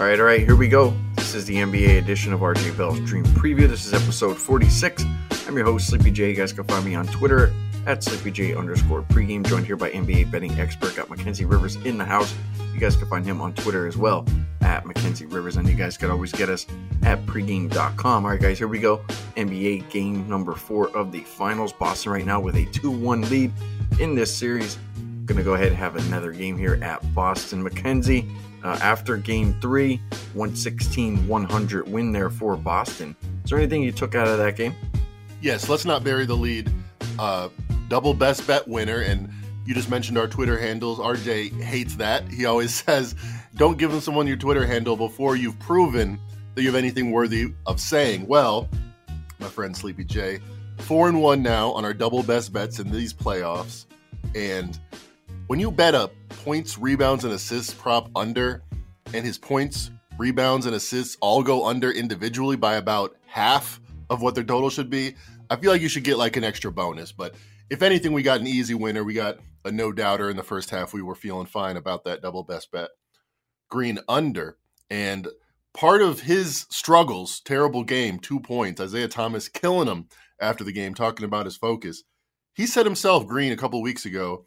All right, all right, here we go. This is the NBA edition of RJ Bell's Dream Preview. This is episode 46. I'm your host, Sleepy J. You guys can find me on Twitter at SleepyJ underscore pregame, joined here by NBA betting expert. Got Mackenzie Rivers in the house. You guys can find him on Twitter as well at Mackenzie Rivers, and you guys can always get us at pregame.com. All right, guys, here we go. NBA game number four of the finals. Boston right now with a 2 1 lead in this series. Gonna go ahead and have another game here at Boston. Mackenzie, uh, after game three, 116 100 win there for Boston. Is there anything you took out of that game? Yes, let's not bury the lead. Uh, double best bet winner, and you just mentioned our Twitter handles. RJ hates that. He always says, don't give someone your Twitter handle before you've proven that you have anything worthy of saying. Well, my friend Sleepy J, four and one now on our double best bets in these playoffs. And when you bet a points, rebounds, and assists prop under, and his points, rebounds, and assists all go under individually by about half of what their total should be, I feel like you should get like an extra bonus. But if anything, we got an easy winner. We got a no doubter in the first half. We were feeling fine about that double best bet. Green under. And part of his struggles, terrible game, two points. Isaiah Thomas killing him after the game, talking about his focus. He said himself, Green, a couple weeks ago,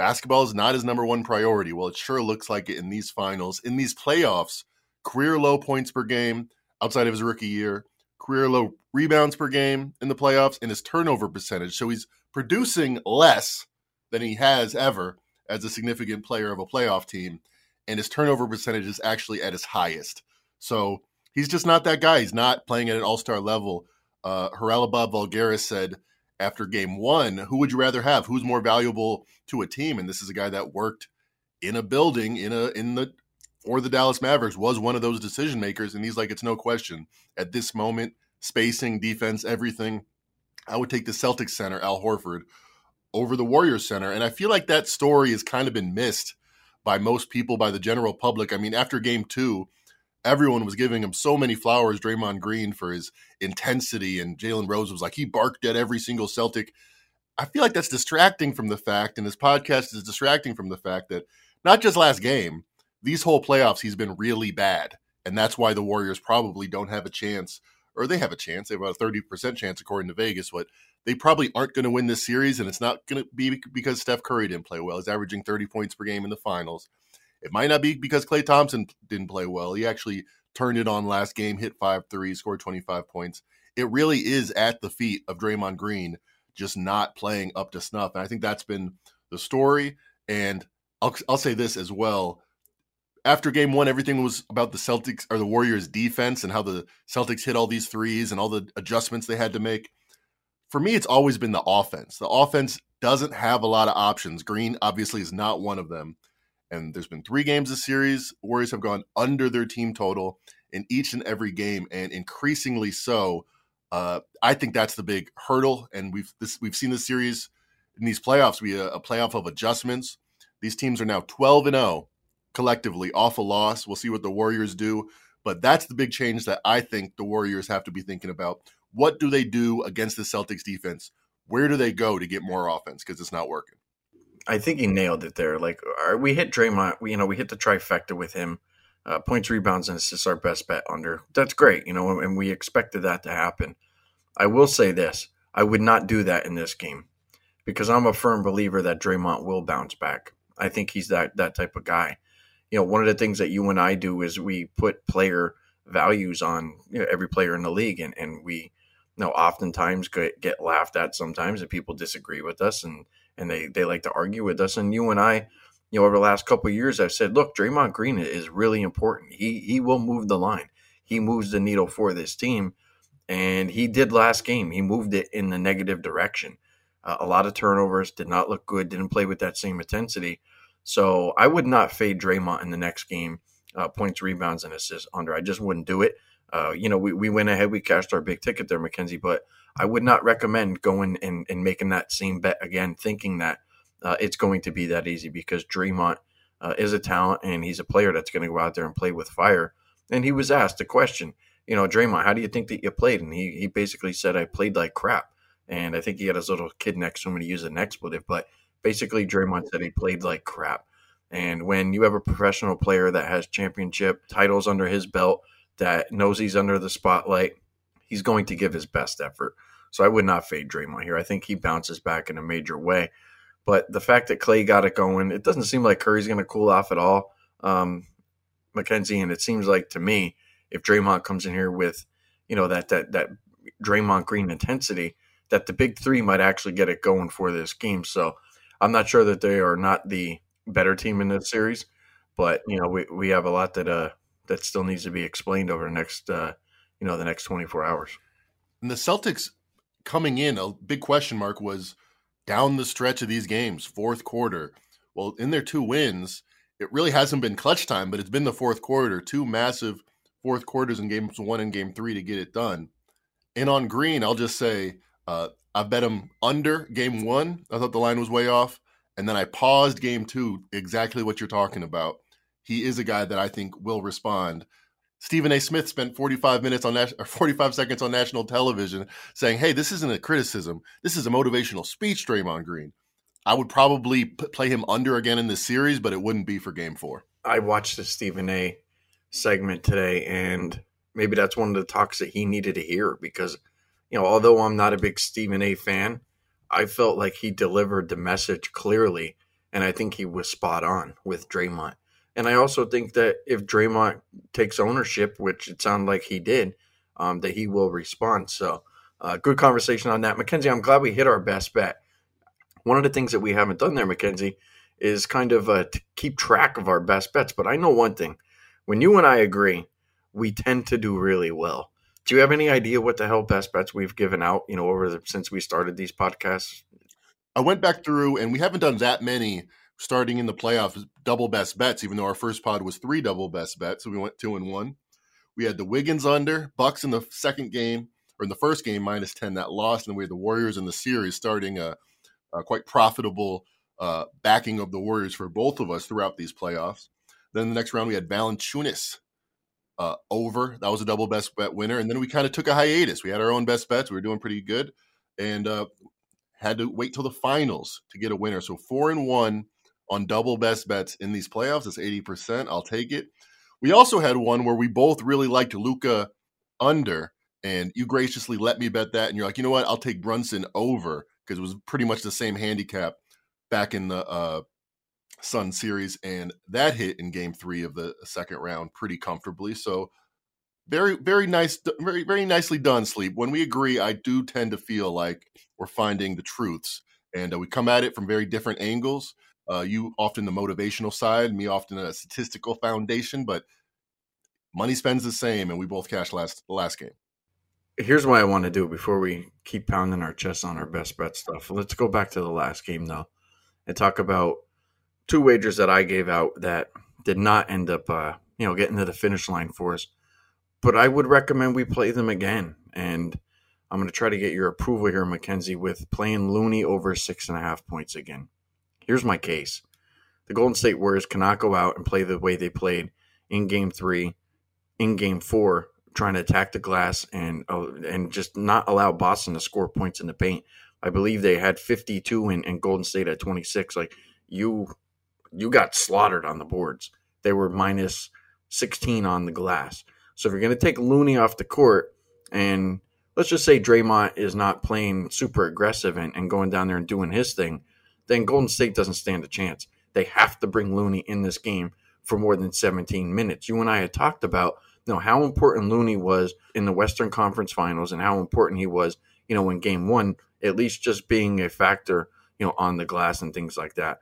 basketball is not his number one priority. Well, it sure looks like it in these finals. In these playoffs, career low points per game outside of his rookie year, career low rebounds per game in the playoffs, and his turnover percentage. So he's producing less than he has ever as a significant player of a playoff team, and his turnover percentage is actually at his highest. So he's just not that guy. He's not playing at an all star level. Uh, Haralabos Voulgaris said after game one, who would you rather have? Who's more valuable to a team? And this is a guy that worked in a building in a in the or the Dallas Mavericks was one of those decision makers, and he's like, it's no question at this moment, spacing, defense, everything. I would take the Celtics center, Al Horford, over the Warriors center. And I feel like that story has kind of been missed by most people, by the general public. I mean, after game two, everyone was giving him so many flowers, Draymond Green, for his intensity. And Jalen Rose was like, he barked at every single Celtic. I feel like that's distracting from the fact, and this podcast is distracting from the fact that not just last game, these whole playoffs, he's been really bad. And that's why the Warriors probably don't have a chance, or they have a chance. They have a 30% chance, according to Vegas, but they probably aren't going to win this series, and it's not going to be because Steph Curry didn't play well. He's averaging 30 points per game in the finals. It might not be because Klay Thompson didn't play well. He actually turned it on last game, hit five threes, scored 25 points. It really is at the feet of Draymond Green, just not playing up to snuff. And I think that's been the story. And I'll, I'll say this as well. After game one, everything was about the Celtics or the Warriors defense and how the Celtics hit all these threes and all the adjustments they had to make for me, it's always been the offense. The offense doesn't have a lot of options. Green obviously is not one of them. And there's been three games this series. Warriors have gone under their team total in each and every game, and increasingly so. Uh, I think that's the big hurdle, and we've this we've seen this series in these playoffs. We a, a playoff of adjustments. These teams are now 12 and 0 collectively off a loss. We'll see what the Warriors do, but that's the big change that I think the Warriors have to be thinking about what do they do against the Celtics defense? Where do they go to get more offense because it's not working? I think he nailed it there. Like we hit Draymond, you know, we hit the trifecta with him. Uh, points, rebounds, and assists our best bet under. That's great, you know, and we expected that to happen. I will say this: I would not do that in this game because I'm a firm believer that Draymond will bounce back. I think he's that that type of guy. You know, one of the things that you and I do is we put player values on you know, every player in the league, and and we know, oftentimes get, get laughed at sometimes and people disagree with us and, and they, they like to argue with us. And you and I, you know, over the last couple years, I've said, look, Draymond Green is really important. He, he will move the line. He moves the needle for this team. And he did last game. He moved it in the negative direction. Uh, a lot of turnovers, did not look good, didn't play with that same intensity. So I would not fade Draymond in the next game. Uh, points, rebounds, and assists under. I just wouldn't do it. Uh, you know, we, we went ahead, we cashed our big ticket there, Mackenzie, but I would not recommend going and, and making that same bet again, thinking that uh, it's going to be that easy because Draymond uh, is a talent and he's a player that's going to go out there and play with fire. And he was asked a question, you know, Draymond, how do you think that you played? And he, he basically said, I played like crap. And I think he had his little kid next to him to use an expletive, but basically Draymond said he played like crap. And when you have a professional player that has championship titles under his belt, that knows he's under the spotlight, he's going to give his best effort. So I would not fade Draymond here. I think he bounces back in a major way. But the fact that Klay got it going, it doesn't seem like Curry's going to cool off at all, um, Mackenzie. And it seems like to me, if Draymond comes in here with, you know, that that that Draymond Green intensity, that the big three might actually get it going for this game. So I'm not sure that they are not the better team in this series, but you know, we, we have a lot that uh that still needs to be explained over the next uh you know the next 24 hours. And the Celtics coming in, a big question mark was down the stretch of these games, fourth quarter. Well, in their two wins, it really hasn't been clutch time, but it's been the fourth quarter, two massive fourth quarters in games one and game three to get it done. And on Green, I'll just say uh, I bet him under game one. I thought the line was way off. And then I paused game two, exactly what you're talking about. He is a guy that I think will respond. Stephen A. Smith spent 45 minutes on or 45 seconds on national television saying, "Hey, this isn't a criticism. This is a motivational speech." Draymond Green. I would probably p- play him under again in this series, but it wouldn't be for Game Four. I watched the Stephen A. segment today, and maybe that's one of the talks that he needed to hear because, you know, although I'm not a big Stephen A. fan, I felt like he delivered the message clearly, and I think he was spot on with Draymond. And I also think that if Draymond takes ownership, which it sounded like he did, um, that he will respond. So, uh, good conversation on that. Mackenzie, I'm glad we hit our best bet. One of the things that we haven't done there, Mackenzie, is kind of uh, to keep track of our best bets. But I know one thing when you and I agree, we tend to do really well. Do you have any idea what the hell best bets we've given out, you know, over the, since we started these podcasts? I went back through and we haven't done that many starting in the playoffs double best bets, even though our first pod was three double best bets. So we went two and one. We had the Wiggins under, Bucks in the second game, or in the first game, minus 10 that lost. And we had the Warriors in the series starting a, a quite profitable uh, backing of the Warriors for both of us throughout these playoffs. Then the next round, we had Valanciunas uh, over. That was a double best bet winner. And then we kind of took a hiatus. We had our own best bets. We were doing pretty good. And uh, had to wait till the finals to get a winner. So four and one on double best bets in these playoffs. It's 80%. I'll take it. We also had one where we both really liked Luka under, and you graciously let me bet that. And you're like, you know what? I'll take Brunson over because it was pretty much the same handicap back in the uh, Sun series. And that hit in game three of the second round pretty comfortably. So, very, very nice, very, very nicely done, Sleep. When we agree, I do tend to feel like we're finding the truths. And uh, we come at it from very different angles. Uh, you often the motivational side, me often a statistical foundation, but money spends the same, and we both cashed last last game. Here's why I want to do it before we keep pounding our chests on our best bet stuff. Let's go back to the last game though, and talk about two wagers that I gave out that did not end up, uh, you know, getting to the finish line for us. But I would recommend we play them again, and I'm going to try to get your approval here, Mackenzie, with playing Looney over six and a half points again. Here's my case the Golden State Warriors cannot go out and play the way they played in game three, in game four, trying to attack the glass and uh, and just not allow Boston to score points in the paint. I believe they had 52 and, and Golden State at 26. Like you, you got slaughtered on the boards. They were minus 16 on the glass. So if you're going to take Looney off the court and let's just say Draymond is not playing super aggressive and, and going down there and doing his thing, then Golden State doesn't stand a chance. They have to bring Looney in this game for more than 17 minutes. You and I had talked about you know how important Looney was in the Western Conference Finals and how important he was, you know, in game 1, at least just being a factor, you know, on the glass and things like that.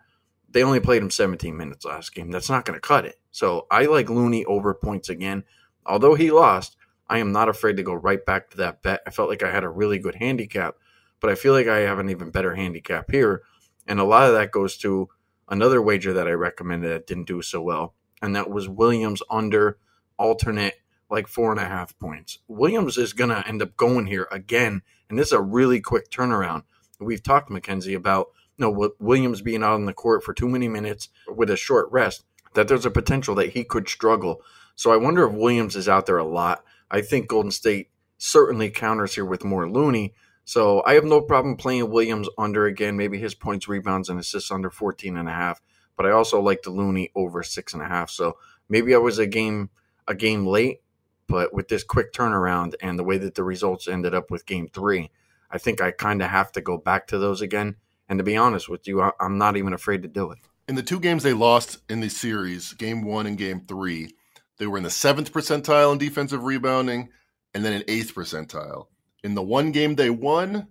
They only played him 17 minutes last game. That's not going to cut it. So I like Looney over points again. Although he lost, I am not afraid to go right back to that bet. I felt like I had a really good handicap, but I feel like I have an even better handicap here and a lot of that goes to another wager that I recommended that didn't do so well, and that was Williams under alternate like four and a half points. Williams is going to end up going here again, and this is a really quick turnaround. We've talked, Mackenzie, about you know Williams being out on the court for too many minutes with a short rest. That there's a potential that he could struggle. So I wonder if Williams is out there a lot. I think Golden State certainly counters here with more Looney. So I have no problem playing Williams under again, maybe his points, rebounds, and assists under 14 and a half. but I also like the Looney over six and a half. So maybe I was a game a game late, but with this quick turnaround and the way that the results ended up with game three, I think I kind of have to go back to those again. And to be honest with you, I'm not even afraid to do it. In the two games they lost in the series, game one and game three, they were in the seventh percentile in defensive rebounding and then an eighth percentile. In the one game they won,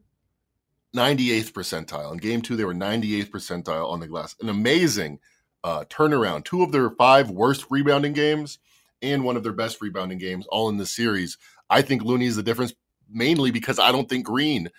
98th percentile. In game two, they were 98th percentile on the glass. An amazing uh, turnaround. Two of their five worst rebounding games and one of their best rebounding games, all in the series. I think Looney is the difference mainly because I don't think Green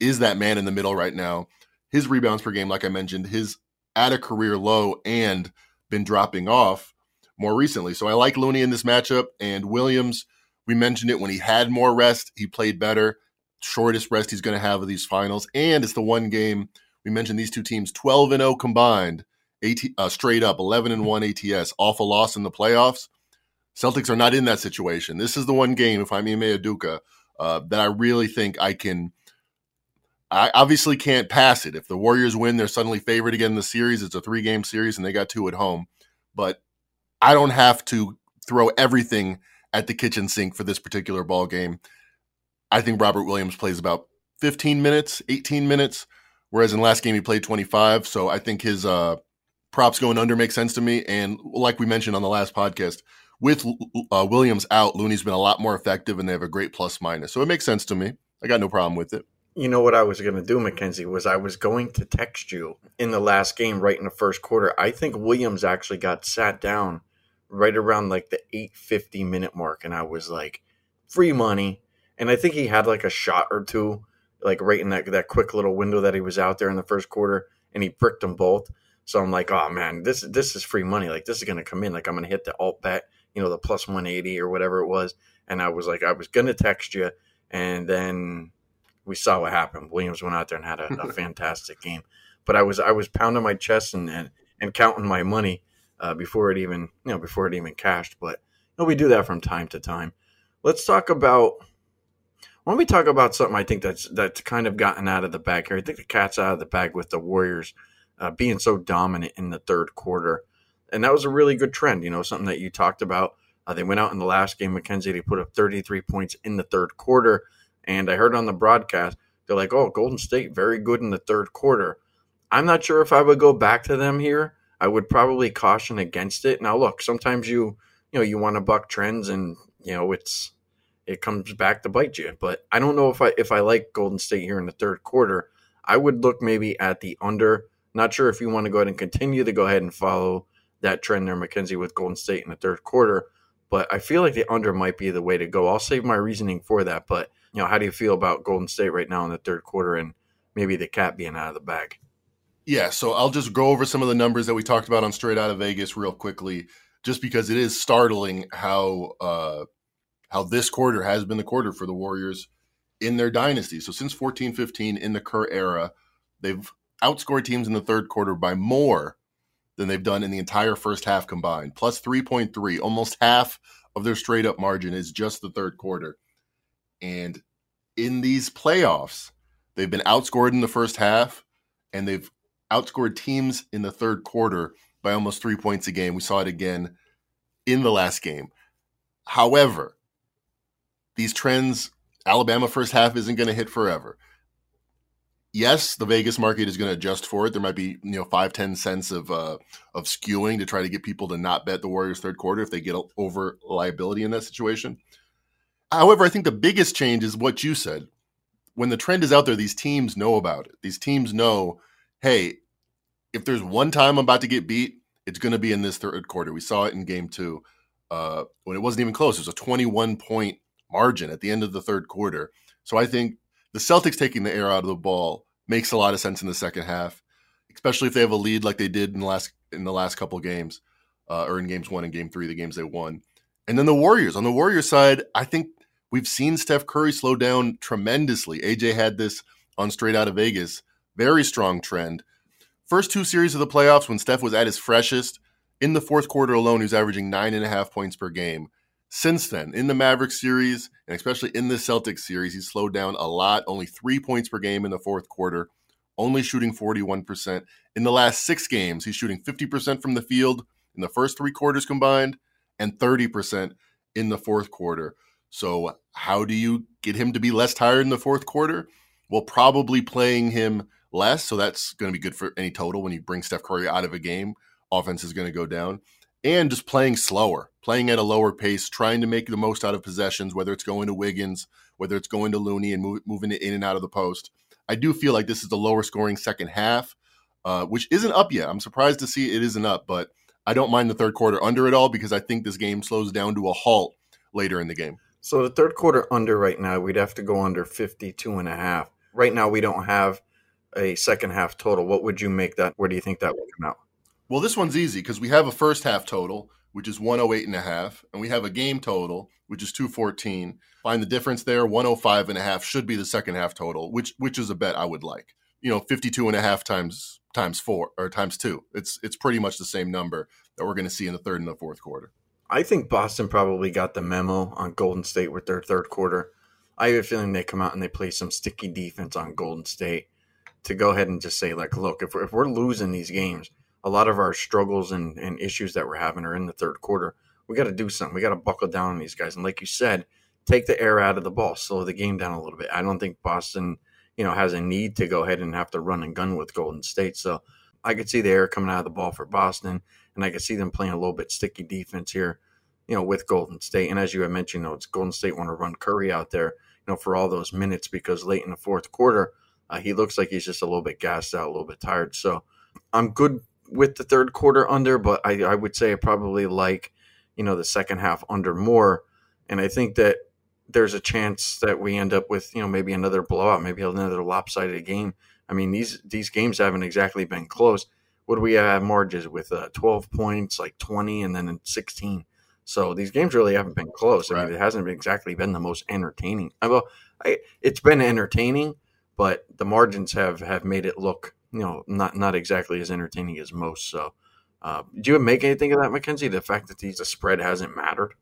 is that man in the middle right now. His rebounds per game, like I mentioned, his at a career low and been dropping off more recently. So I like Looney in this matchup and Williams. We mentioned it when he had more rest, he played better. Shortest rest he's going to have of these finals, and it's the one game we mentioned. These two teams, twelve and zero combined, AT, uh, straight up, eleven and one ATS, off a loss in the playoffs. Celtics are not in that situation. This is the one game, if I'm Ime Udoka, uh, that I really think I can. I obviously can't pass it. If the Warriors win, they're suddenly favored again in the series. It's a three game series, and they got two at home. But I don't have to throw everything at the kitchen sink for this particular ball game. I think Robert Williams plays about 15 minutes, 18 minutes, whereas in last game he played 25. So I think his uh, props going under makes sense to me. And like we mentioned on the last podcast, with uh, Williams out, Looney's been a lot more effective, and they have a great plus minus. So it makes sense to me. I got no problem with it. You know what I was going to do, Mackenzie, was I was going to text you in the last game, right in the first quarter. I think Williams actually got sat down right around like the 850 minute mark and I was like free money. And I think he had like a shot or two like right in that that quick little window that he was out there in the first quarter and he bricked them both. So I'm like oh man this this is free money. Like this is going to come in. Like I'm going to hit the alt bet you know the plus 180 or whatever it was. And I was like I was going to text you and then we saw what happened. Williams went out there and had a, a fantastic game. But I was I was pounding my chest and and, and counting my money uh, before it even you know before it even cashed. But you know, we do that from time to time. Let's talk about. When we talk about something, I think that's that's kind of gotten out of the bag here. I think the cat's out of the bag with the Warriors uh, being so dominant in the third quarter, and that was a really good trend. You know, something that you talked about. Uh, they went out in the last game, Mackenzie They put up 33 points in the third quarter, and I heard on the broadcast they're like, "Oh, Golden State very good in the third quarter." I'm not sure if I would go back to them here I would probably caution against it. Now, look, sometimes you you know you want to buck trends, and you know it's it comes back to bite you. But I don't know if I if I like Golden State here in the third quarter. I would look maybe at the under. Not sure if you want to go ahead and continue to go ahead and follow that trend there, Mackenzie, with Golden State in the third quarter. But I feel like the under might be the way to go. I'll save my reasoning for that. But you know, how do you feel about Golden State right now in the third quarter and maybe the cat being out of the bag? Yeah, so I'll just go over some of the numbers that we talked about on Straight Out of Vegas real quickly, just because it is startling how uh, how this quarter has been the quarter for the Warriors in their dynasty. So since 14-15 in the Kerr era, they've outscored teams in the third quarter by more than they've done in the entire first half combined, plus 3.3. Almost half of their straight up margin is just the third quarter. And in these playoffs, they've been outscored in the first half and they've outscored teams in the third quarter by almost three points a game. We saw it again in the last game. However, these trends, Alabama first half isn't going to hit forever. Yes, the Vegas market is going to adjust for it. There might be you know five ten cents of uh, of skewing to try to get people to not bet the Warriors third quarter if they get over liability in that situation. However, I think the biggest change is what you said. When the trend is out there, these teams know about it. These teams know hey, if there's one time I'm about to get beat, it's going to be in this third quarter. We saw it in game two uh, when it wasn't even close. It was a 21 point margin at the end of the third quarter. So I think the Celtics taking the air out of the ball makes a lot of sense in the second half, especially if they have a lead like they did in the last in the last couple games, uh, or in games one and game three, the games they won. And then the Warriors. On the Warriors side, I think we've seen Steph Curry slow down tremendously. RJ had this on straight out of Vegas very strong trend. First two series of the playoffs, when Steph was at his freshest, in the fourth quarter alone, he was averaging nine and a half points per game. Since then, in the Mavericks series, and especially in the Celtics series, he's slowed down a lot, only three points per game in the fourth quarter, only shooting 41%. In the last six games, he's shooting 50% from the field in the first three quarters combined and 30% in the fourth quarter. So, how do you get him to be less tired in the fourth quarter? Well, probably playing him less. So, that's going to be good for any total when you bring Steph Curry out of a game. Offense is going to go down. And just playing slower, playing at a lower pace, trying to make the most out of possessions, whether it's going to Wiggins, whether it's going to Looney and move, moving it in and out of the post. I do feel like this is the lower scoring second half, uh, which isn't up yet. I'm surprised to see it isn't up, but I don't mind the third quarter under it all because I think this game slows down to a halt later in the game. So the third quarter under right now, we'd have to go under 52 and a half. Right now, we don't have a second half total. What would you make that? Where do you think that would come out? Well, this one's easy because we have a first half total, which is 108 and a half, and we have a game total, which is 214. Find the difference there. 105 and a half should be the second half total, which which is a bet I would like. You know, 52 and a half times times 4 or times 2. It's it's pretty much the same number that we're going to see in the third and the fourth quarter. I think Boston probably got the memo on Golden State with their third quarter. I have a feeling they come out and they play some sticky defense on Golden State to go ahead and just say, like, look, if we're, if we're losing these games, a lot of our struggles and, and issues that we're having are in the third quarter. We got to do something. We got to buckle down on these guys. And like you said, take the air out of the ball, slow the game down a little bit. I don't think Boston, you know, has a need to go ahead and have to run and gun with Golden State. So I could see the air coming out of the ball for Boston, and I could see them playing a little bit sticky defense here, you know, with Golden State. And as you had mentioned, though, it's Golden State want to run Curry out there, you know, for all those minutes because late in the fourth quarter, uh, he looks like he's just a little bit gassed out, a little bit tired. So I'm good with the third quarter under, but I, I would say I probably like, you know, the second half under more. And I think that there's a chance that we end up with, you know, maybe another blowout, maybe another lopsided game. I mean, these these games haven't exactly been close. What do we have margins with uh, 12 points, like 20, and then 16? So these games really haven't been close. I mean, it hasn't exactly been the most entertaining. Well, I, it's been entertaining, but the margins have have made it look you know, not not exactly as entertaining as most. So, uh, do you make anything of that, Mackenzie? The fact that these the spread hasn't mattered.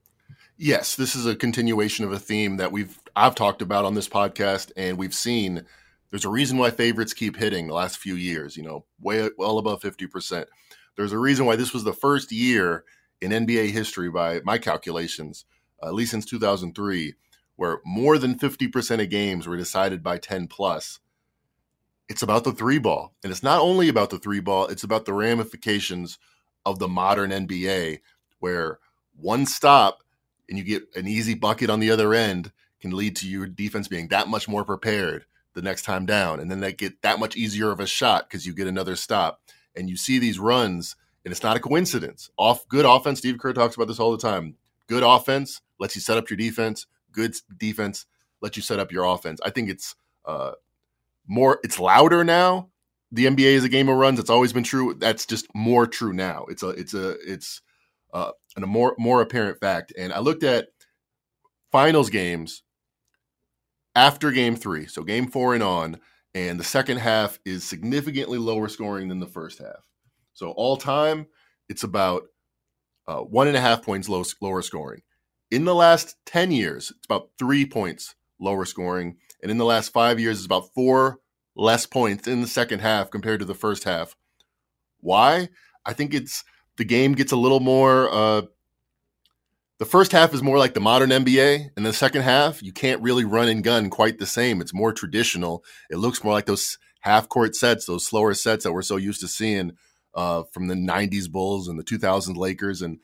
Yes, this is a continuation of a theme that we've I've talked about on this podcast, and we've seen. There's a reason why favorites keep hitting the last few years. You know, way well above fifty percent. There's a reason why this was the first year in NBA history, by my calculations, at least since 2003, where more than 50% of games were decided by 10 plus it's about the three ball. And it's not only about the three ball, it's about the ramifications of the modern NBA where one stop and you get an easy bucket on the other end can lead to your defense being that much more prepared the next time down. And then they get that much easier of a shot because you get another stop. And you see these runs, and it's not a coincidence. Off good offense, Steve Kerr talks about this all the time. Good offense lets you set up your defense. Good defense lets you set up your offense. I think it's uh, more it's louder now. The NBA is a game of runs. It's always been true. That's just more true now. It's a it's a it's uh, a more more apparent fact. And I looked at finals games after game three, so game four and on, and the second half is significantly lower scoring than the first half. So all time, it's about uh, one and a half points low, lower scoring. In the last 10 years, it's about three points lower scoring. And in the last five years, it's about four less points in the second half compared to the first half. Why? I think it's the game gets a little more. Uh, the first half is more like the modern NBA, and the second half you can't really run and gun quite the same. It's more traditional. It looks more like those half court sets, those slower sets that we're so used to seeing uh, from the '90s Bulls and the 2000s Lakers. And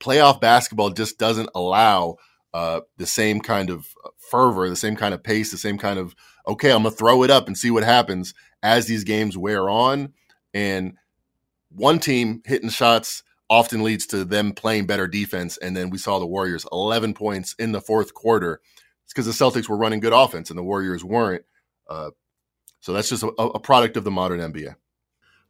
playoff basketball just doesn't allow uh, the same kind of fervor, the same kind of pace, the same kind of okay, I'm gonna throw it up and see what happens as these games wear on. And one team hitting shots often leads to them playing better defense. And then we saw the Warriors 11 points in the fourth quarter. It's because the Celtics were running good offense and the Warriors weren't. Uh, so that's just a, a product of the modern NBA.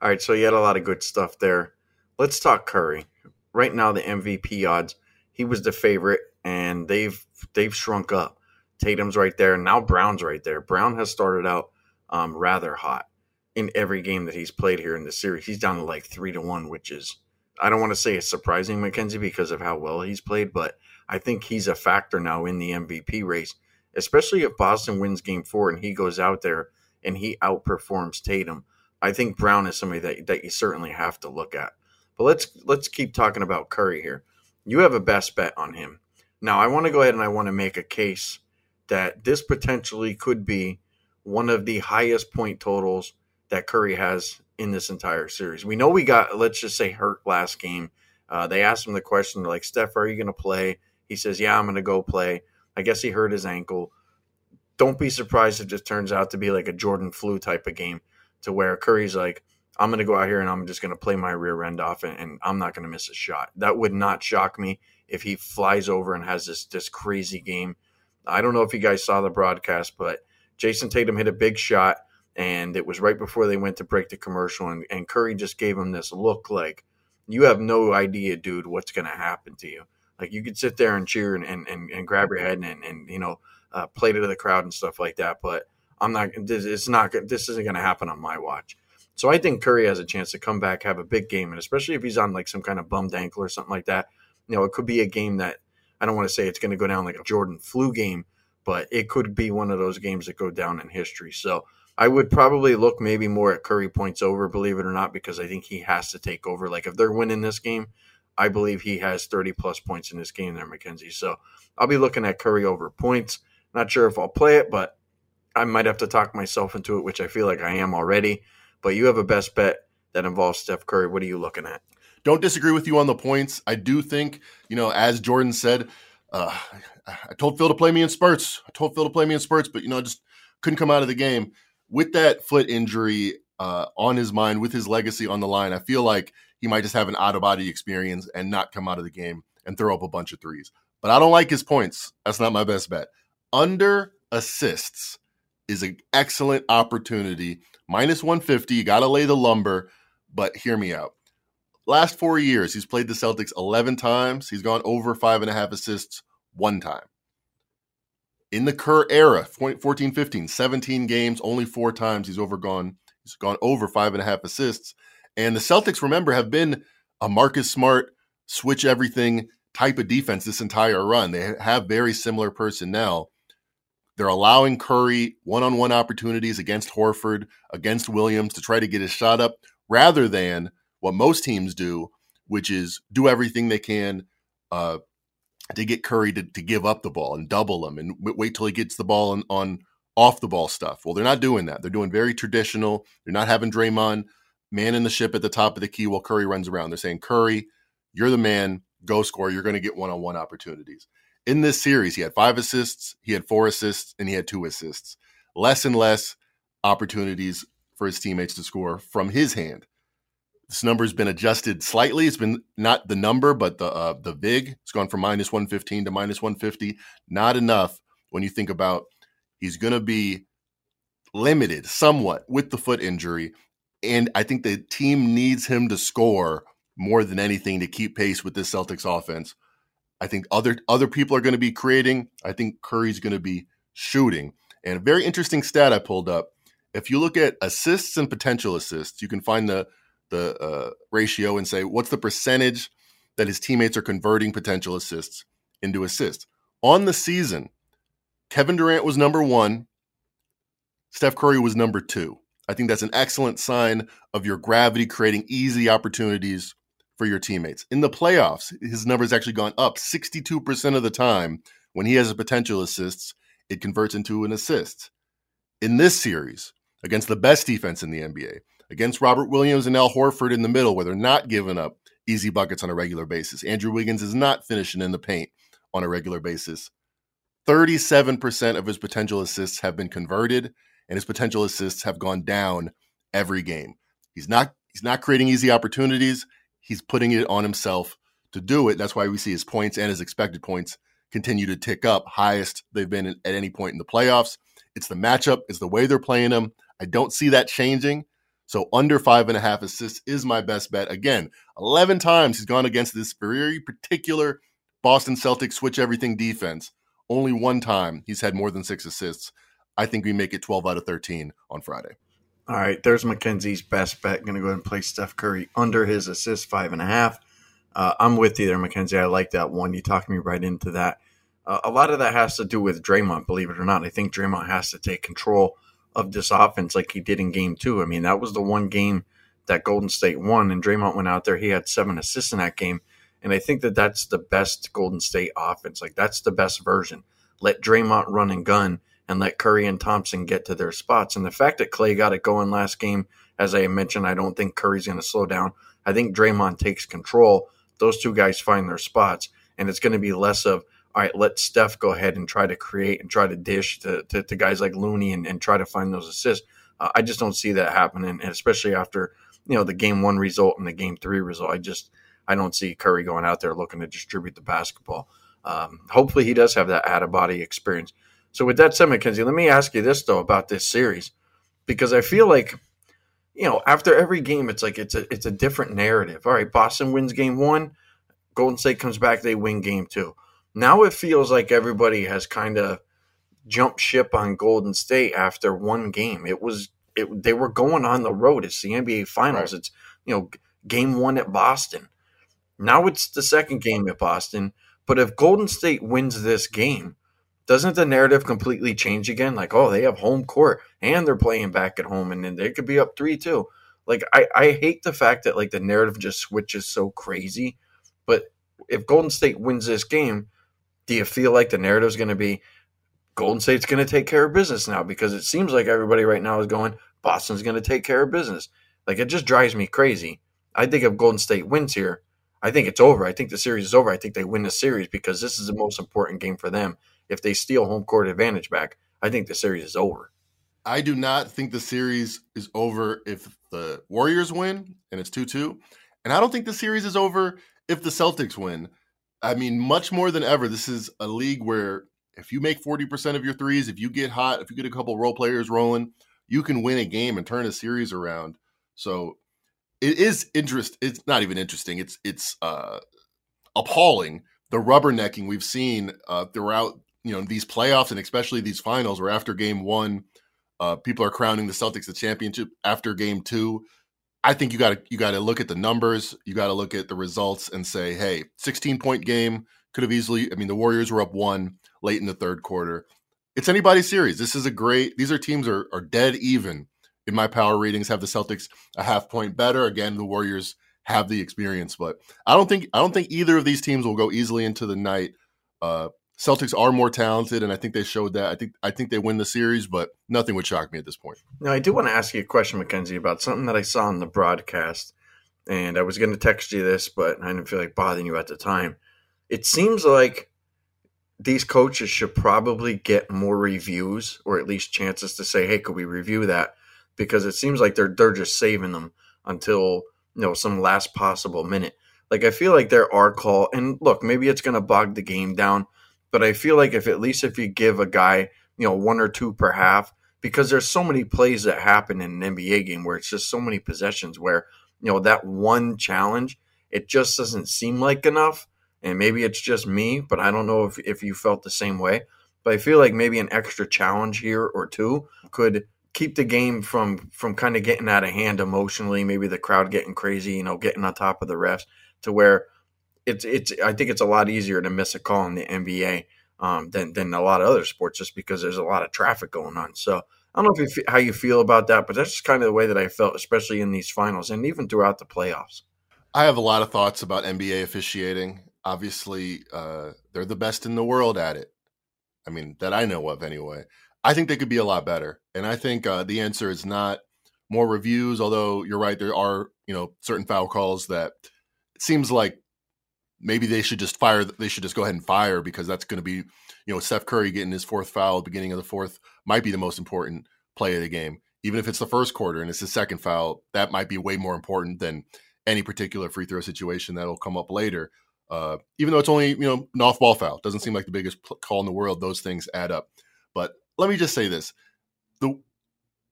All right, so you had a lot of good stuff there. Let's talk Curry. Right now, the MVP odds, he was the favorite, and they've they've shrunk up. Tatum's right there. Now Brown's right there. Brown has started out um, rather hot in every game that he's played here in the series. He's down to like three to one, which is I don't want to say it's surprising, Mackenzie, because of how well he's played, but I think he's a factor now in the MVP race, especially if Boston wins game four and he goes out there and he outperforms Tatum, I think Brown is somebody that, that you certainly have to look at. But let's let's keep talking about Curry here. You have a best bet on him. Now I want to go ahead and I want to make a case that this potentially could be one of the highest point totals that Curry has in this entire series. We know we got, let's just say, hurt last game. Uh, they asked him the question, like, Steph, are you going to play? He says, Yeah, I'm going to go play. I guess he hurt his ankle. Don't be surprised if it just turns out to be like a Jordan flu type of game to where Curry's like, I'm going to go out here and I'm just going to play my rear end off and, and I'm not going to miss a shot. That would not shock me if he flies over and has this, this crazy game. I don't know if you guys saw the broadcast, but Jayson Tatum hit a big shot and it was right before they went to break the commercial and, and curry just gave him this look like you have no idea dude what's going to happen to you like you could sit there and cheer and, and, and, and grab your head and, and you know uh, play to the crowd and stuff like that but i'm not this it's not this isn't going to happen on my watch so i think curry has a chance to come back have a big game and especially if he's on like some kind of bummed ankle or something like that you know it could be a game that i don't want to say it's going to go down like a jordan flu game but it could be one of those games that go down in history so I would probably look maybe more at Curry points over, believe it or not, because I think he has to take over. Like if they're winning this game, I believe he has 30 plus points in this game there, Mackenzie. So I'll be looking at Curry over points. Not sure if I'll play it, but I might have to talk myself into it, which I feel like I am already. But you have a best bet that involves Steph Curry. What are you looking at? Don't disagree with you on the points. I do think, you know, as Jordan said, uh, I told Phil to play me in spurts. I told Phil to play me in spurts, but, you know, I just couldn't come out of the game with that foot injury uh, on his mind, with his legacy on the line, I feel like he might just have an out of body experience and not come out of the game and throw up a bunch of threes. But I don't like his points. That's not my best bet. Under assists is an excellent opportunity. Minus 150, you got to lay the lumber, but hear me out. Last four years, he's played the Celtics 11 times. He's gone over five and a half assists one time in the Kerr era, 14, 15, 17 games, only four times he's overgone. He's gone over five and a half assists. And the Celtics, remember, have been a Marcus Smart, switch everything type of defense this entire run. They have very similar personnel. They're allowing Curry one on one opportunities against Horford, against Williams to try to get his shot up rather than what most teams do, which is do everything they can, uh, to get Curry to, to give up the ball and double him and wait till he gets the ball on, on off the ball stuff. Well, they're not doing that. They're doing very traditional. They're not having Draymond man in the ship at the top of the key while Curry runs around. They're saying, Curry, you're the man, go score. You're going to get one on one opportunities. In this series, he had five assists, he had four assists, and he had two assists. Less and less opportunities for his teammates to score from his hand. This number has been adjusted slightly. It's been not the number, but the uh, the vig. It's gone from minus one fifteen to minus one fifty. Not enough when you think about he's going to be limited somewhat with the foot injury, and I think the team needs him to score more than anything to keep pace with this Celtics offense. I think other other people are going to be creating. I think Curry's going to be shooting. And a very interesting stat I pulled up. If you look at assists and potential assists, you can find the the uh, ratio and say what's the percentage that his teammates are converting potential assists into assists. On the season, Kevin Durant was number one, Steph Curry was number two. I think that's an excellent sign of your gravity creating easy opportunities for your teammates. In the playoffs, his number's actually gone up 62% of the time when he has a potential assists, it converts into an assist. In this series, against the best defense in the NBA, against Robert Williams and Al Horford in the middle, where they're not giving up easy buckets on a regular basis. Andrew Wiggins is not finishing in the paint on a regular basis. 37% of his potential assists have been converted, and his potential assists have gone down every game. He's not he's not creating easy opportunities. He's putting it on himself to do it. That's why we see his points and his expected points continue to tick up, highest they've been at any point in the playoffs. It's the matchup, it's the way they're playing him. I don't see that changing. So under five and a half assists is my best bet. Again, 11 times he's gone against this very particular Boston Celtics switch everything defense. Only one time he's had more than six assists. I think we make it 12 out of 13 on Friday. All right, there's Mackenzie's best bet. Going to go ahead and play Steph Curry under his assist five and a half. Uh, I'm with you there, Mackenzie. I like that one. You talked me right into that. Uh, a lot of that has to do with Draymond, believe it or not. I think Draymond has to take control of this offense like he did in game two. I mean, that was the one game that Golden State won, and Draymond went out there. He had seven assists in that game. And I think that that's the best Golden State offense. Like, that's the best version. Let Draymond run and gun and let Curry and Thompson get to their spots. And the fact that Klay got it going last game, as I mentioned, I don't think Curry's going to slow down. I think Draymond takes control. Those two guys find their spots. And it's going to be less of, all right, let Steph go ahead and try to create and try to dish to, to, to guys like Looney and, and, try to find those assists. Uh, I just don't see that happening, and especially after you know the game one result and the game three result. I just I don't see Curry going out there looking to distribute the basketball. Um, hopefully, he does have that out of body experience. So, with that said, Mackenzie, let me ask you this though about this series, because I feel like you know after every game, it's like it's a it's a different narrative. All right, Boston wins game one, Golden State comes back, they win game two now it feels like everybody has kind of jumped ship on Golden State after one game. It was it, they were going on the road. It's the NBA Finals. Right. It's you know game one at Boston. Now it's the second game at Boston. But if Golden State wins this game, doesn't the narrative completely change again? Like, oh, they have home court and they're playing back at home, and then they could be up three two. Like, I I hate the fact that like the narrative just switches so crazy. But if Golden State wins this game, do you feel like the narrative is going to be Golden State's going to take care of business now? Because it seems like everybody right now is going Boston's going to take care of business. Like it just drives me crazy. I think if Golden State wins here, I think it's over. I think the series is over. I think they win the series because this is the most important game for them. If they steal home court advantage back, I think the series is over. I do not think the series is over if the Warriors win and it's 2 2. And I don't think the series is over if the Celtics win. I mean, much more than ever, this is a league where if you make 40% of your threes, if you get hot, if you get a couple role players rolling, you can win a game and turn a series around. So it is interest. It's not even interesting. It's it's uh, appalling the rubbernecking we've seen uh, throughout you know these playoffs and especially these finals, where after game one, uh, people are crowning the Celtics the championship. After game two, I think you got to you got to look at the numbers, you got to look at the results, and say, hey, 16 point game could have easily. I mean, the Warriors were up one late in the third quarter. It's anybody's series. This is a great. These are teams are are dead even in my power ratings. Have the Celtics a half point better? Again, the Warriors have the experience, but I don't think I don't think either of these teams will go easily into the night. Uh, Celtics are more talented, and I think they showed that. I think I think they win the series, but nothing would shock me at this point. Now, I do want to ask you a question, Mackenzie, about something that I saw in the broadcast, and I was going to text you this, but I didn't feel like bothering you at the time. It seems like these coaches should probably get more reviews, or at least chances to say, "Hey, could we review that?" Because it seems like they're they're just saving them until you know some last possible minute. Like I feel like there are call, and look, maybe it's going to bog the game down but I feel like if at least if you give a guy, you know, one or two per half, because there's so many plays that happen in an NBA game where it's just so many possessions where, you know, that one challenge, it just doesn't seem like enough. And maybe it's just me, but I don't know if, if you felt the same way. But I feel like maybe an extra challenge here or two could keep the game from from kind of getting out of hand emotionally, maybe the crowd getting crazy, you know, getting on top of the refs to where it's it's I think it's a lot easier to miss a call in the NBA um, than than a lot of other sports just because there's a lot of traffic going on. So I don't know if you, how you feel about that, but that's just kind of the way that I felt, especially in these finals and even throughout the playoffs. I have a lot of thoughts about NBA officiating. Obviously, uh, they're the best in the world at it. I mean, that I know of anyway. I think they could be a lot better, and I think uh, the answer is not more reviews. Although you're right, there are you know certain foul calls that seems like maybe they should just fire. They should just go ahead and fire because that's going to be, you know, Steph Curry getting his fourth foul at the beginning of the fourth might be the most important play of the game. Even if it's the first quarter and it's his second foul, that might be way more important than any particular free throw situation that'll come up later. Uh, even though it's only you know an off ball foul, doesn't seem like the biggest call in the world. Those things add up. But let me just say this: the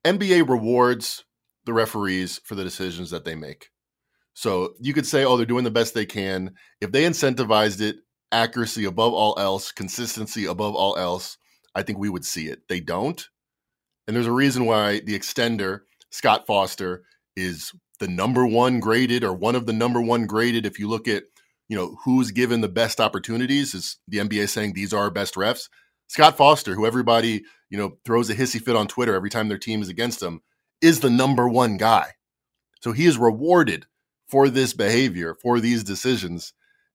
NBA rewards the referees for the decisions that they make. So you could say, oh, they're doing the best they can. If they incentivized it, accuracy above all else, consistency above all else, I think we would see it. They don't. And there's a reason why the extender, Scott Foster, is the number one graded or one of the number one graded. If you look at, you know, who's given the best opportunities, is the NBA saying these are our best refs. Scott Foster, who everybody, you know, throws a hissy fit on Twitter every time their team is against him, is the number one guy. So he is rewarded for this behavior, for these decisions.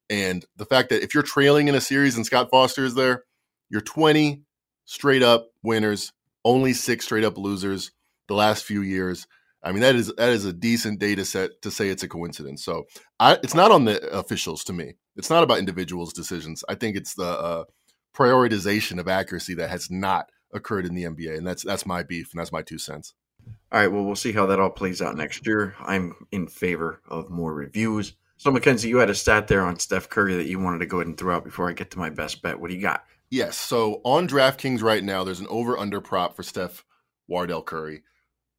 And the fact that if you're trailing in a series and Scott Foster is there, you're 20 straight up winners, only six straight up losers the last few years. I mean, that is that is a decent data set to say it's a coincidence. So I, it's not on the officials to me. It's not about individuals' decisions. I think it's the uh, prioritization of accuracy that has not occurred in the NBA, and that's that's my beef, and that's my two cents. All right, well, we'll see how that all plays out next year. I'm in favor of more reviews. So, Mackenzie, you had a stat there on Steph Curry that you wanted to go ahead and throw out before I get to my best bet. What do you got? Yes. So on DraftKings right now, there's an over under prop for Steph Wardell Curry.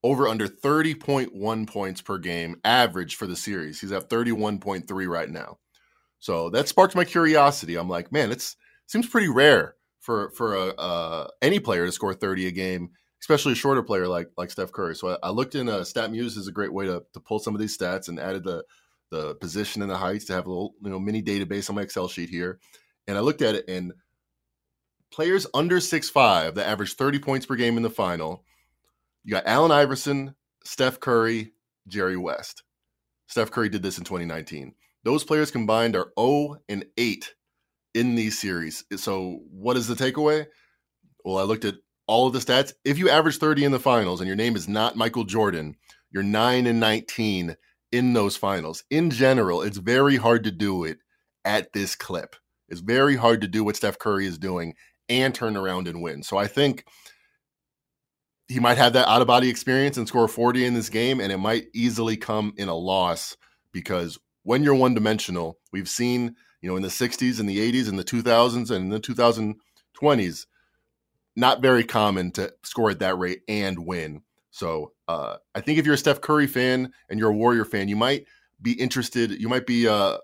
Over under 30.1 points per game average for the series. He's at 31.3 right now. So that sparked my curiosity. I'm like, man, it seems pretty rare for for a, uh, any player to score 30 a game, especially a shorter player like like Steph Curry. So I, I looked in uh, StatMuse is a great way to to pull some of these stats and added the the position and the heights to have a little you know mini database on my Excel sheet here. And I looked at it and players under six five that average 30 points per game in the final. You got Allen Iverson, Steph Curry, Jerry West. Steph Curry did this in 2019. Those players combined are 0 and 8 in these series. So, what is the takeaway? Well, I looked at all of the stats. If you average 30 in the finals and your name is not Michael Jordan, you're 9 and 19 in those finals. In general, it's very hard to do it at this clip. It's very hard to do what Steph Curry is doing and turn around and win. So I think he might have that out of body experience and score 40 in this game, and it might easily come in a loss because when you're one dimensional, we've seen, you know, in the 60s and the 80s and the 2000s and the 2020s, not very common to score at that rate and win. So uh, I think if you're a Steph Curry fan and you're a Warrior fan, you might be interested, you might be uh,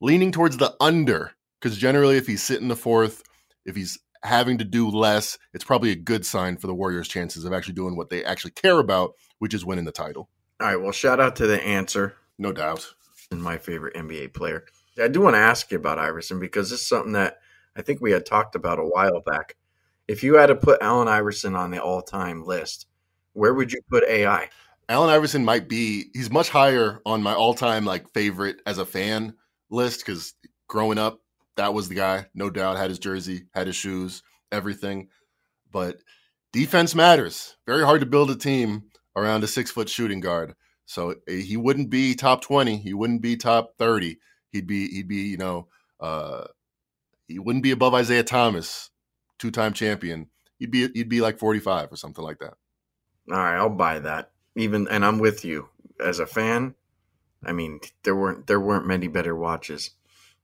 leaning towards the under because generally, if he's sitting the fourth, if he's having to do less, it's probably a good sign for the Warriors' chances of actually doing what they actually care about, which is winning the title. All right. Well, shout out to the answer. No doubt. And my favorite NBA player. I do want to ask you about Iverson because this is something that I think we had talked about a while back. If you had to put Allen Iverson on the all time list, where would you put AI? Allen Iverson might be, he's much higher on my all time like favorite as a fan list because growing up, that was the guy, no doubt. Had his jersey, had his shoes, everything. But defense matters. Very hard to build a team around a six foot shooting guard. So eh, he wouldn't be top twenty. He wouldn't be top thirty. He'd be he'd be you know uh, he wouldn't be above Isiah Thomas, two time champion. He'd be he'd be like forty five or something like that. All right, I'll buy that. Even and I'm with you as a fan. I mean, there weren't there weren't many better watches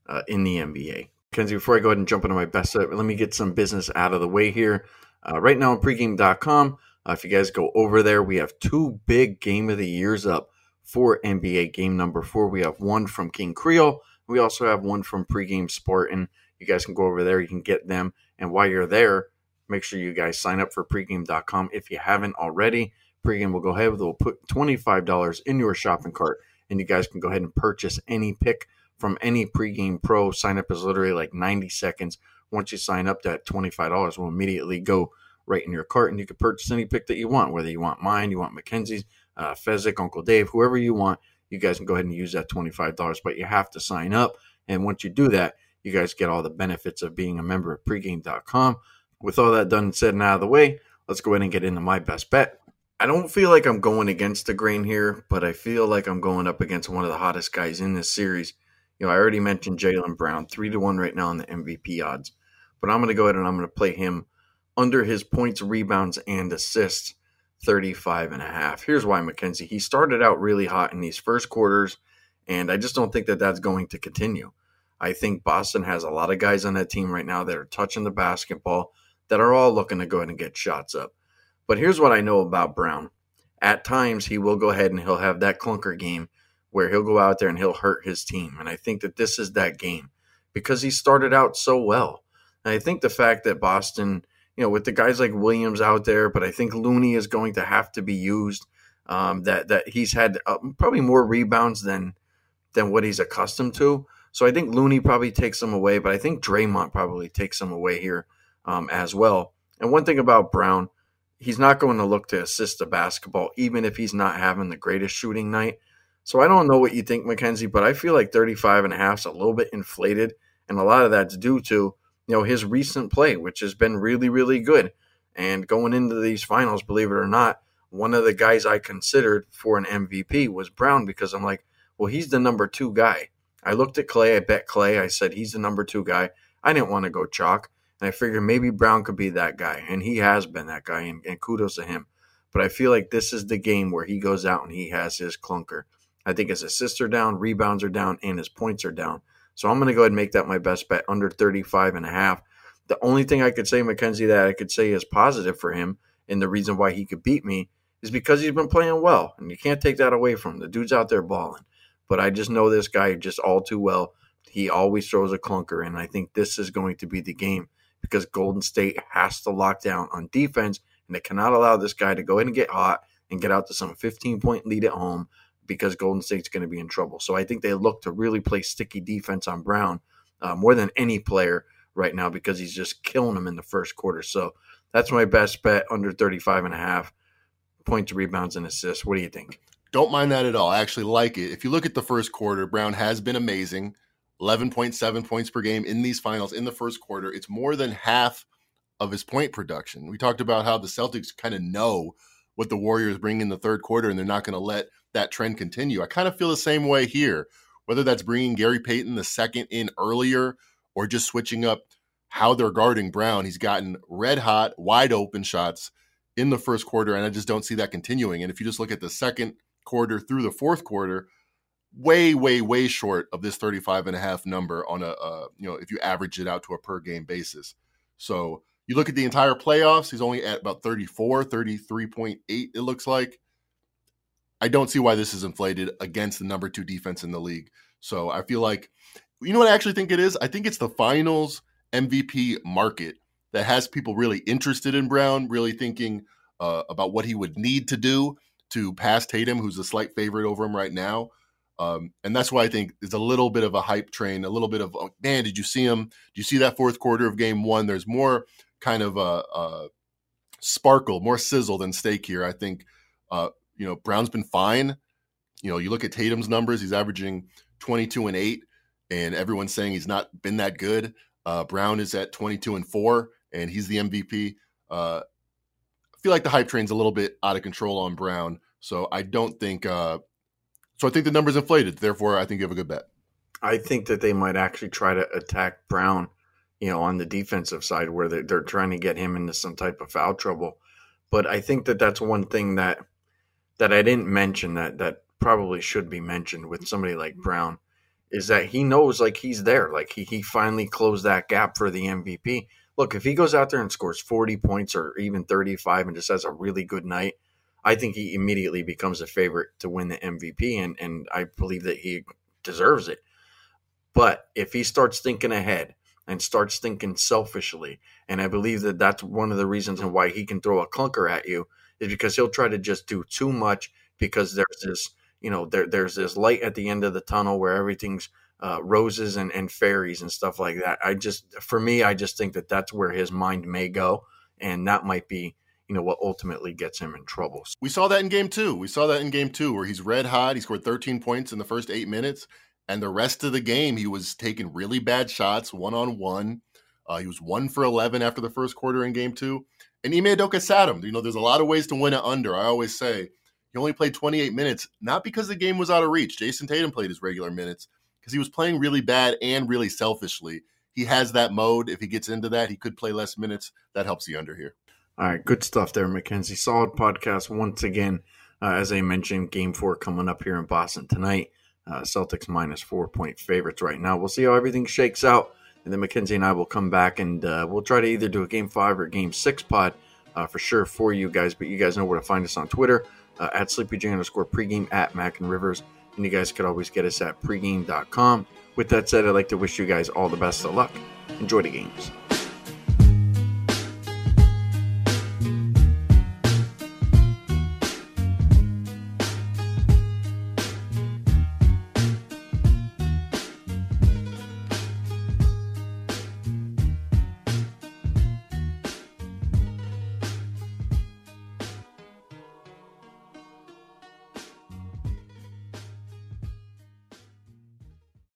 uh, in the NBA. Kenzie, before I go ahead and jump into my best set, let me get some business out of the way here. Uh, right now on pregame.com, uh, if you guys go over there, we have two big game of the years up for NBA game number four. We have one from King Creole. We also have one from Pregame Sport, and you guys can go over there. You can get them. And while you're there, make sure you guys sign up for pregame.com if you haven't already. Pregame will go ahead, they'll put $25 in your shopping cart, and you guys can go ahead and purchase any pick from any pregame pro. Sign up is literally like 90 seconds. Once you sign up, that $25 will immediately go right in your cart, and you can purchase any pick that you want, whether you want mine, you want Mackenzie's, uh, Fezzik, Uncle Dave, whoever you want. You guys can go ahead and use that $25, but you have to sign up. And once you do that, you guys get all the benefits of being a member of pregame.com. With all that done and said and out of the way, let's go ahead and get into my best bet. I don't feel like I'm going against the grain here, but I feel like I'm going up against one of the hottest guys in this series you know, I already mentioned Jaylen Brown, three to one right now on the MVP odds, but I'm going to go ahead and I'm going to play him under his points, rebounds, and assists, 35 and a half. Here's why, Mackenzie. He started out really hot in these first quarters, and I just don't think that that's going to continue. I think Boston has a lot of guys on that team right now that are touching the basketball that are all looking to go ahead and get shots up. But here's what I know about Brown. At times, he will go ahead and he'll have that clunker game where he'll go out there and he'll hurt his team. And I think that this is that game because he started out so well. And I think the fact that Boston, you know, with the guys like Williams out there, but I think Looney is going to have to be used. Um, that that he's had uh, probably more rebounds than than what he's accustomed to. So I think Looney probably takes them away, but I think Draymond probably takes them away here um, as well. And one thing about Brown, he's not going to look to assist the basketball, even if he's not having the greatest shooting night. So I don't know what you think, Mackenzie, but I feel like 35 and a half is a little bit inflated. And a lot of that's due to, you know, his recent play, which has been really, really good. And going into these finals, believe it or not, one of the guys I considered for an MVP was Brown because I'm like, well, he's the number two guy. I looked at Klay. I bet Klay. I said he's the number two guy. I didn't want to go chalk. And I figured maybe Brown could be that guy. And he has been that guy, and, and kudos to him. But I feel like this is the game where he goes out and he has his clunker. I think his assists are down, rebounds are down, and his points are down. So I'm going to go ahead and make that my best bet under 35 and a half. The only thing I could say, Mackenzie, that I could say is positive for him and the reason why he could beat me is because he's been playing well. And you can't take that away from him. The dude's out there balling. But I just know this guy just all too well. He always throws a clunker. And I think this is going to be the game because Golden State has to lock down on defense. And they cannot allow this guy to go in and get hot and get out to some 15 point lead at home because Golden State's going to be in trouble. So I think they look to really play sticky defense on Brown uh, more than any player right now because he's just killing them in the first quarter. So that's my best bet under 35 and a half points, rebounds, and assists. What do you think? Don't mind that at all. I actually like it. If you look at the first quarter, Brown has been amazing. 11.7 points per game in these finals in the first quarter. It's more than half of his point production. We talked about how the Celtics kind of know what the Warriors bring in the third quarter and they're not going to let that trend continue. I kind of feel the same way here, whether that's bringing Gary Payton the second in earlier or just switching up how they're guarding Brown. He's gotten red hot, wide open shots in the first quarter, and I just don't see that continuing. And if you just look at the second quarter through the fourth quarter, way, way, way short of this 35 and a half number on a, you know, if you average it out to a per game basis. So you look at the entire playoffs, he's only at about 34, 33.8, it looks like. I don't see why this is inflated against the number two defense in the league. So I feel like, you know what I actually think it is? I think it's the finals MVP market that has people really interested in Brown, really thinking uh, about what he would need to do to pass Tatum, who's a slight favorite over him right now. Um, and that's why I think there's a little bit of a hype train, a little bit of, oh, man, did you see him? Do you see that fourth quarter of game one? There's more kind of a, a sparkle, more sizzle than steak here. I think, uh, you know, Brown's been fine. You know, you look at Tatum's numbers, he's averaging 22 and 8, and everyone's saying he's not been that good. Uh, Brown is at 22 and 4, and he's the MVP. Uh, feel like the hype train's a little bit out of control on Brown. So I don't think, uh, so I think the number's inflated. Therefore, I think you have a good bet. I think that they might actually try to attack Brown, you know, on the defensive side where they're, they're trying to get him into some type of foul trouble. But I think that that's one thing that that I didn't mention that that probably should be mentioned with somebody like Brown is that he knows like he's there. Like he, he finally closed that gap for the MVP. Look, if he goes out there and scores 40 points or even 35 and just has a really good night, I think he immediately becomes a favorite to win the MVP. And, and I believe that he deserves it. But if he starts thinking ahead and starts thinking selfishly, and I believe that that's one of the reasons why he can throw a clunker at you, is because he'll try to just do too much because there's this you know there there's this light at the end of the tunnel where everything's uh, roses and, and fairies and stuff like that. I just for me, I just think that that's where his mind may go, and that might be you know what ultimately gets him in trouble. We saw that in game two. We saw that in game two where he's red hot. He scored 13 points in the first eight minutes, and the rest of the game he was taking really bad shots one on one. He was one for 11 after the first quarter in game two. And Ime sat him. You know, there's a lot of ways to win it under. I always say he only played 28 minutes, not because the game was out of reach. Jayson Tatum played his regular minutes because he was playing really bad and really selfishly. He has that mode. If he gets into that, he could play less minutes. That helps the under here. All right, good stuff there, Mackenzie. Solid podcast once again. Uh, as I mentioned, game four coming up here in Boston tonight. Uh, Celtics minus four point favorites right now. We'll see how everything shakes out. And then Mackenzie and I will come back and uh, we'll try to either do a game five or game six pod uh, for sure for you guys. But you guys know where to find us on Twitter uh, at sleepyj underscore pregame at Mac and Rivers. And you guys could always get us at pregame.com. With that said, I'd like to wish you guys all the best of luck. Enjoy the games.